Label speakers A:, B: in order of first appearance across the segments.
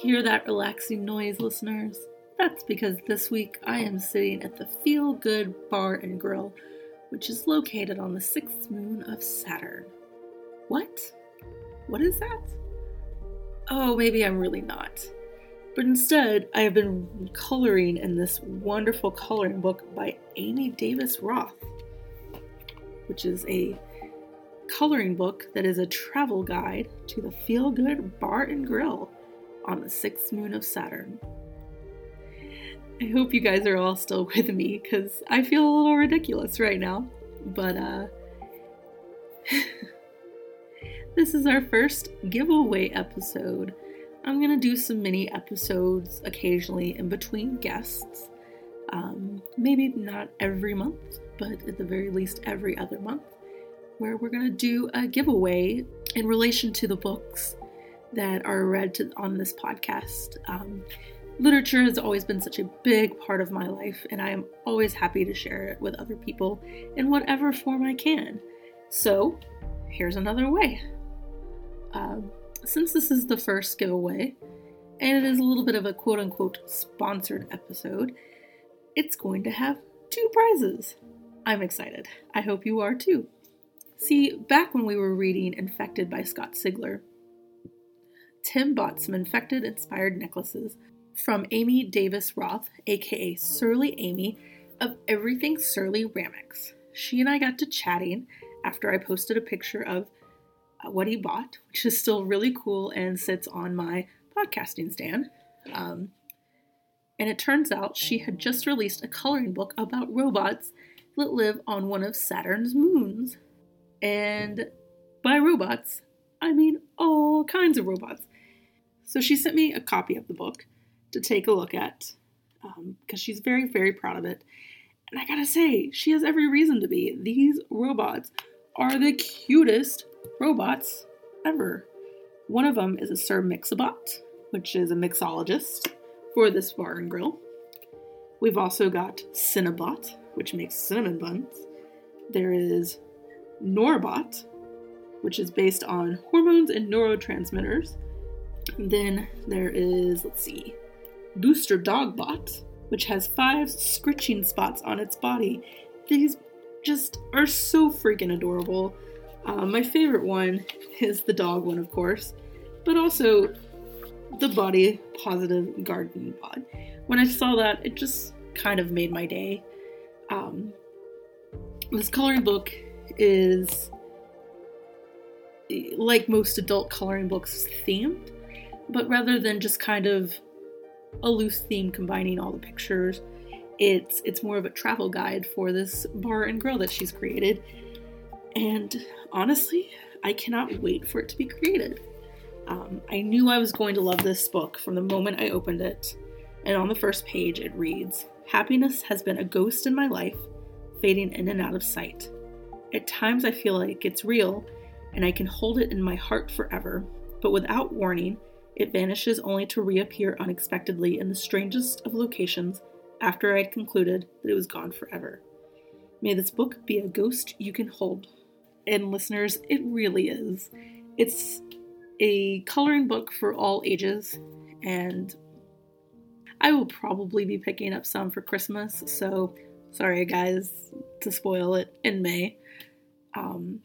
A: Hear that relaxing noise, listeners? That's because this week I am sitting at the Feel Good Bar and Grill, which is located on the sixth moon of Saturn. What? What is that? Oh, maybe I'm really not. But instead, I have been coloring in this wonderful coloring book by Amy Davis Roth, which is a coloring book that is a travel guide to the Feel Good Bar and Grill on the sixth moon of Saturn. I hope you guys are all still with me because I feel a little ridiculous right now. But, uh, this is our first giveaway episode. I'm gonna do some mini episodes occasionally in between guests. Um, maybe not every month, but at the very least every other month, where we're gonna do a giveaway in relation to the books that are read to, on this podcast. Um, literature has always been such a big part of my life, and I am always happy to share it with other people in whatever form I can. So, here's another way. Um, since this is the first giveaway, and it is a little bit of a quote unquote sponsored episode, it's going to have two prizes. I'm excited. I hope you are too. See, back when we were reading Infected by Scott Sigler, Tim bought some infected inspired necklaces from Amy Davis Roth, aka Surly Amy, of Everything Surly-Ramics. She and I got to chatting after I posted a picture of uh, what he bought, which is still really cool and sits on my podcasting stand. Um, and it turns out she had just released a coloring book about robots that live on one of Saturn's moons. And by robots, I mean all kinds of robots. So she sent me a copy of the book to take a look at because um, she's very, very proud of it. And I gotta say, she has every reason to be. These robots are the cutest robots ever. One of them is a Sir Mixabot, which is a mixologist for this bar and grill. We've also got Cinnabot, which makes cinnamon buns. There is Norbot, which is based on hormones and neurotransmitters. Then there is, let's see, Booster Dogbot, which has five scritching spots on its body. These just are so freaking adorable. Uh, my favorite one is the dog one, of course, but also the body positive garden pod. When I saw that, it just kind of made my day. Um, this coloring book is like most adult coloring books themed but rather than just kind of a loose theme combining all the pictures, it's it's more of a travel guide for this bar and grill that she's created. And honestly, I cannot wait for it to be created. Um, I knew I was going to love this book from the moment I opened it. And on the first page, it reads Happiness has been a ghost in my life, fading in and out of sight. At times, I feel like it's real and I can hold it in my heart forever, but without warning, it vanishes only to reappear unexpectedly in the strangest of locations after I had concluded that it was gone forever. May this book be a ghost you can hold. And listeners, it really is. It's a coloring book for all ages, and I will probably be picking up some for Christmas, so sorry guys to spoil it in May. Um,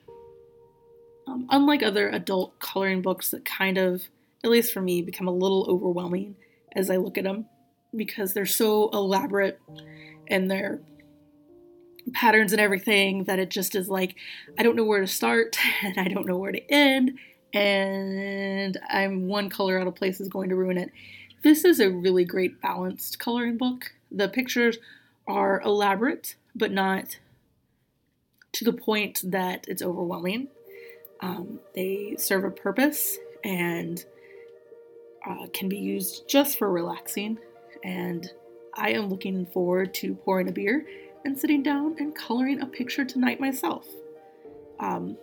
A: um, unlike other adult coloring books that kind of at least for me, become a little overwhelming as I look at them because they're so elaborate and their patterns and everything that it just is like I don't know where to start and I don't know where to end and I'm one color out of place is going to ruin it. This is a really great balanced coloring book. The pictures are elaborate but not to the point that it's overwhelming. Um, they serve a purpose and uh, can be used just for relaxing. And I am looking forward to pouring a beer and sitting down and coloring a picture tonight myself. Um,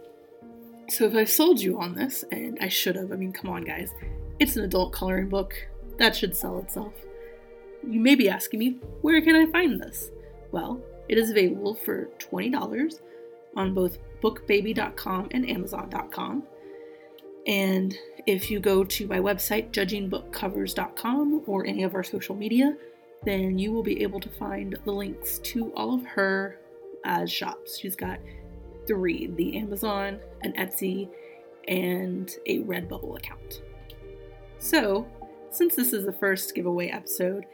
A: so if I sold you on this, and I should have, I mean, come on, guys, it's an adult coloring book. That should sell itself. You may be asking me, where can I find this? Well, it is available for $20 on both bookbaby.com and amazon.com. And if you go to my website, judgingbookcovers.com, or any of our social media, then you will be able to find the links to all of her uh, shops. She's got three the Amazon, an Etsy, and a Redbubble account. So, since this is the first giveaway episode,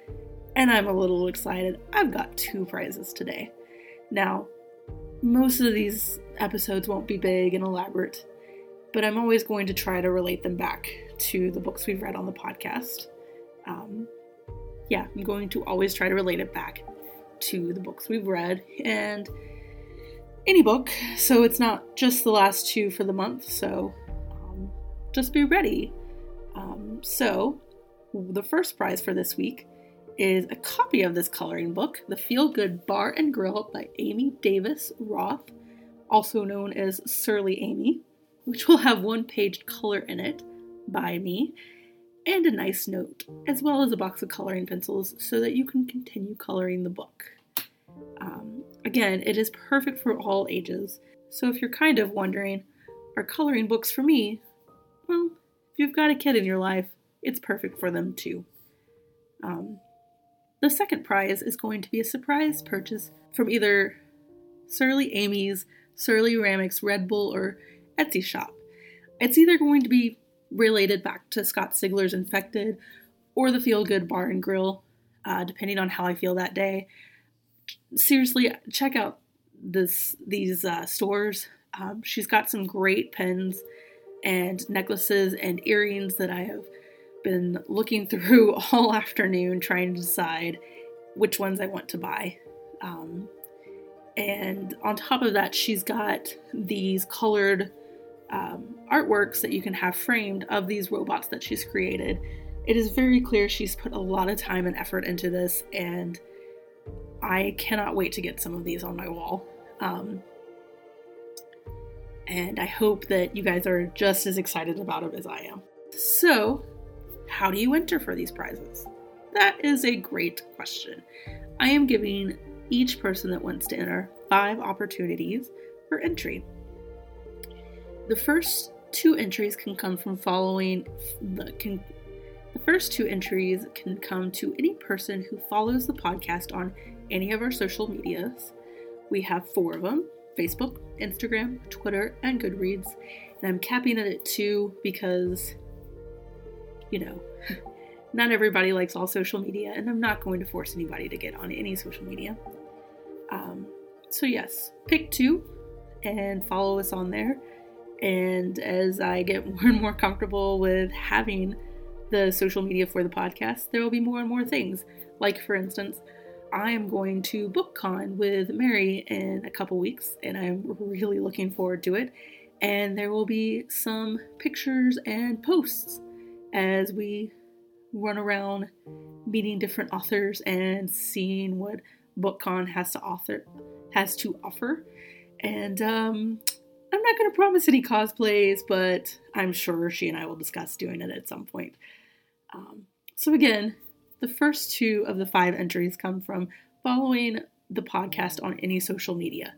A: and I'm a little excited, I've got two prizes today. Now, most of these episodes won't be big and elaborate, but I'm always going to try to relate them back to the books we've read on the podcast. Um, yeah, I'm going to always try to relate it back to the books we've read and any book, so it's not just the last two for the month, so um, just be ready. Um, so, the first prize for this week is a copy of this coloring book, The Feel Good Bar and Grill by Amy Davis Roth, also known as Surly Amy, which will have one page color in it by me and a nice note, as well as a box of coloring pencils so that you can continue coloring the book. Um, again, it is perfect for all ages, so if you're kind of wondering, are coloring books for me? Well, if you've got a kid in your life, it's perfect for them too. Um, the second prize is going to be a surprise purchase from either Surly Amy's, Surly-Ramics Red Bull, or Etsy shop. It's either going to be related back to Scott Sigler's Infected or the Feel Good Bar and Grill, uh, depending on how I feel that day. Seriously, check out this these uh, stores. Um, she's got some great pins and necklaces and earrings that I have been looking through all afternoon trying to decide which ones I want to buy. Um, and on top of that, she's got these colored um, artworks that you can have framed of these robots that she's created. It is very clear she's put a lot of time and effort into this, and I cannot wait to get some of these on my wall. Um, and I hope that you guys are just as excited about it as I am. So, how do you enter for these prizes? That is a great question. I am giving each person that wants to enter five opportunities for entry. The first two entries can come from following the can the first two entries can come to any person who follows the podcast on any of our social medias. We have four of them Facebook, Instagram, Twitter, and Goodreads. And I'm capping it at two because you know, not everybody likes all social media, and I'm not going to force anybody to get on any social media. Um, so, yes, pick two and follow us on there. And as I get more and more comfortable with having the social media for the podcast, there will be more and more things. Like, for instance, I am going to BookCon with Mary in a couple weeks, and I'm really looking forward to it. And there will be some pictures and posts as we run around meeting different authors and seeing what BookCon has to author has to offer. And um, I'm not going to promise any cosplays, but I'm sure she and I will discuss doing it at some point. Um, so again, the first two of the five entries come from following the podcast on any social media.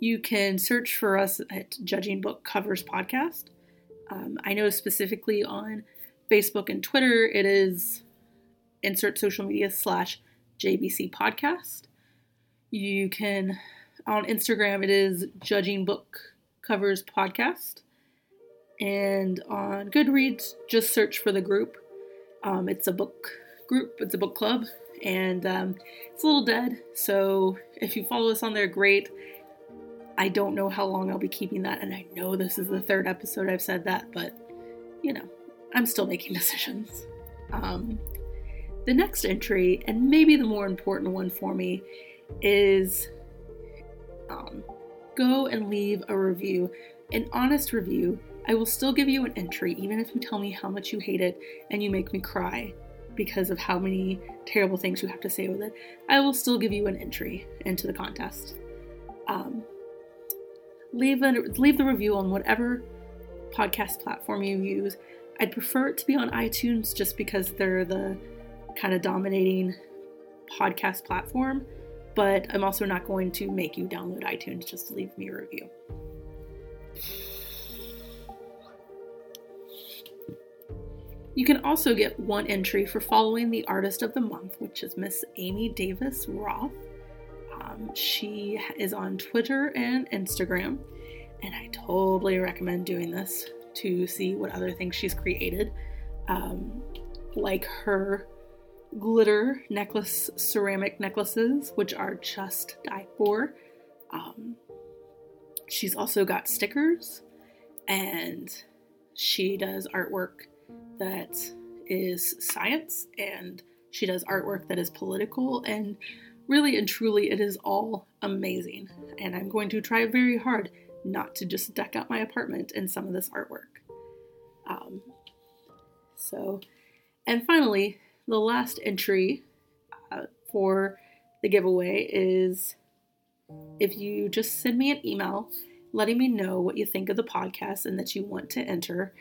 A: You can search for us at Judging Book Covers Podcast. Um, I know specifically on Facebook and Twitter, it is insert social media slash JBC podcast. You can, on Instagram, it is Judging Book Covers Podcast. And on Goodreads, just search for the group. Um, it's a book group, it's a book club, and um, it's a little dead. So if you follow us on there, great. I don't know how long I'll be keeping that, and I know this is the third episode I've said that, but you know, I'm still making decisions. Um, the next entry, and maybe the more important one for me, is um, go and leave a review, an honest review. I will still give you an entry, even if you tell me how much you hate it and you make me cry because of how many terrible things you have to say with it. I will still give you an entry into the contest. Um, leave a, leave the review on whatever podcast platform you use I'd prefer it to be on iTunes just because they're the kind of dominating podcast platform, but I'm also not going to make you download iTunes just to leave me a review. You can also get one entry for following the artist of the month, which is Miss Amy Davis Roth. Um, she is on Twitter and Instagram, and I totally recommend doing this to see what other things she's created, um, like her glitter necklace ceramic necklaces, which are just die for. Um, she's also got stickers, and she does artwork that is science, and she does artwork that is political, and really and truly, it is all amazing. And I'm going to try very hard not to just deck out my apartment in some of this artwork. Um, so, and finally, the last entry uh, for the giveaway is if you just send me an email letting me know what you think of the podcast and that you want to enter,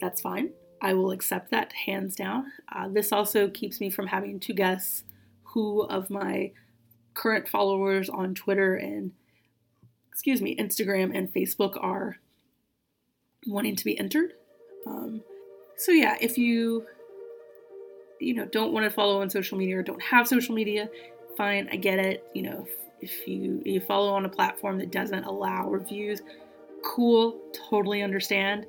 A: that's fine. I will accept that hands down. Uh, this also keeps me from having to guess who of my current followers on Twitter and, excuse me, Instagram and Facebook are wanting to be entered. Um, so yeah, if you you know don't want to follow on social media or don't have social media, fine, I get it. You know, if, if you you follow on a platform that doesn't allow reviews, cool, totally understand.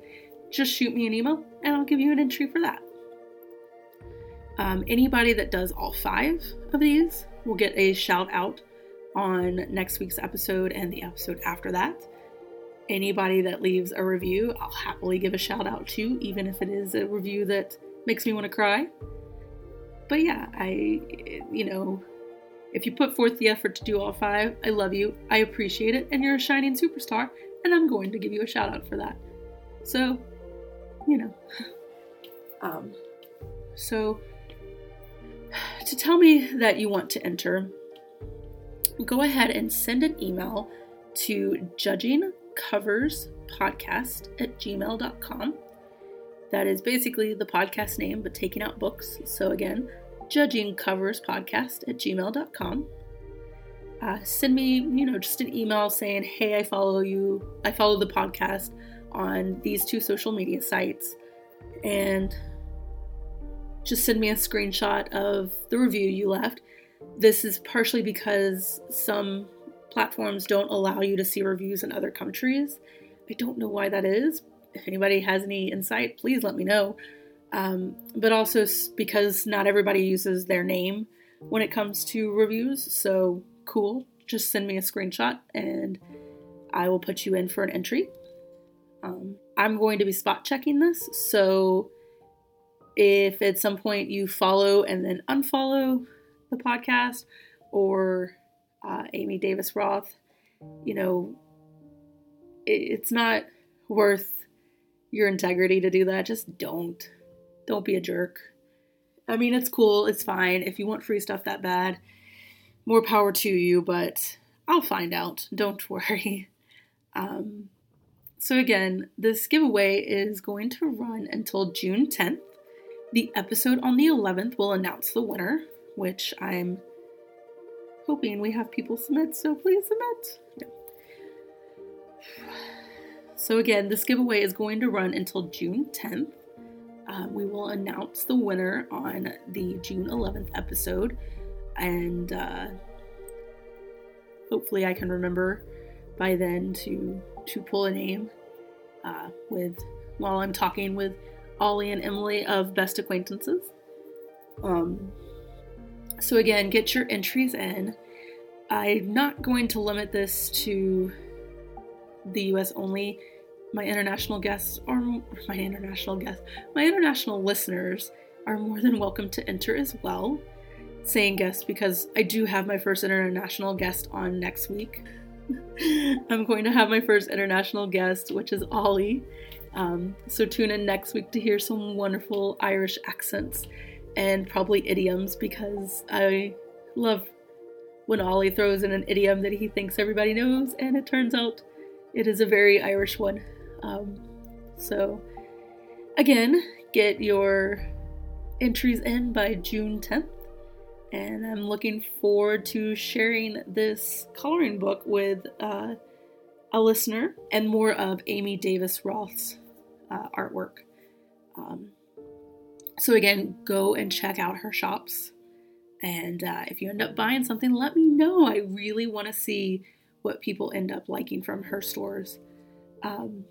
A: Just shoot me an email and I'll give you an entry for that. Um, anybody that does all five of these will get a shout out on next week's episode and the episode after that. Anybody that leaves a review, I'll happily give a shout out to, even if it is a review that makes me want to cry. But yeah, I, you know, if you put forth the effort to do all five, I love you, I appreciate it, and you're a shining superstar, and I'm going to give you a shout out for that. So, you know. Um, so, to tell me that you want to enter, go ahead and send an email to judgingcoverspodcast at gmail.com. That is basically the podcast name, but taking out books. So again, judgingcoverspodcast at gmail.com. Uh, send me, you know, just an email saying, hey, I follow you, I follow the podcast on these two social media sites. And just send me a screenshot of the review you left. This is partially because some platforms don't allow you to see reviews in other countries. I don't know why that is, if anybody has any insight, please let me know. Um, but also because not everybody uses their name when it comes to reviews, so cool. Just send me a screenshot and I will put you in for an entry. Um, I'm going to be spot checking this, so if at some point you follow and then unfollow the podcast or uh, Amy Davis Roth, you know, it, it's not worth your integrity to do that, just don't. Don't be a jerk. I mean, it's cool, it's fine. If you want free stuff that bad, more power to you, but I'll find out. Don't worry. Um, so, again, this giveaway is going to run until June 10th. The episode on the 11th will announce the winner, which I'm hoping we have people submit, so please submit. So, again, this giveaway is going to run until June 10th. Uh, we will announce the winner on the June 11th episode, and uh, hopefully, I can remember by then to to pull a name uh, with while I'm talking with Ollie and Emily of Best Acquaintances. Um, so again, get your entries in. I'm not going to limit this to the US only. My international guests are my international guests, my international listeners are more than welcome to enter as well. Saying guests because I do have my first international guest on next week. I'm going to have my first international guest, which is Ollie. Um, so tune in next week to hear some wonderful Irish accents and probably idioms because I love when Ollie throws in an idiom that he thinks everybody knows, and it turns out it is a very Irish one. Um, so, again, get your entries in by June 10th. And I'm looking forward to sharing this coloring book with uh, a listener and more of Amy Davis Roth's uh, artwork. Um, So, again, go and check out her shops. And uh, if you end up buying something, let me know. I really want to see what people end up liking from her stores. Um,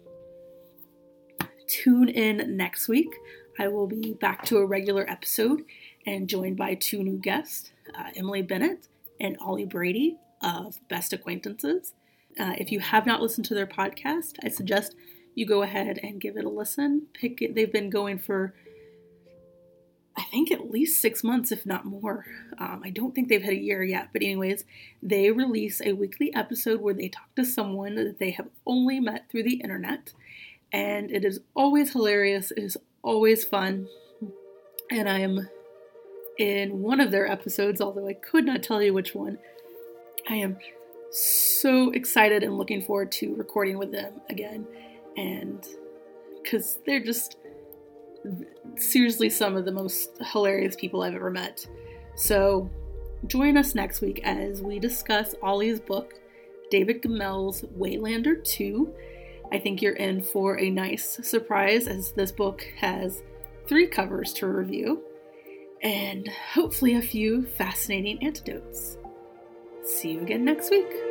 A: tune in next week. I will be back to a regular episode and joined by two new guests uh, Emily Bennett and Ollie Brady of Best Acquaintances. Uh, if you have not listened to their podcast, I suggest you go ahead and give it a listen. Pick it. They've been going for, I think, at least six months, if not more. Um, I don't think they've had a year yet, but anyways, they release a weekly episode where they talk to someone that they have only met through the internet, and it is always hilarious. It is always fun, and I am in one of their episodes, although I could not tell you which one. I am so excited and looking forward to recording with them again. And because they're just seriously some of the most hilarious people I've ever met. So join us next week as we discuss Ollie's book, David Gemmell's Waylander 2. I think you're in for a nice surprise as this book has three covers to review and hopefully a few fascinating antidotes. See you again next week.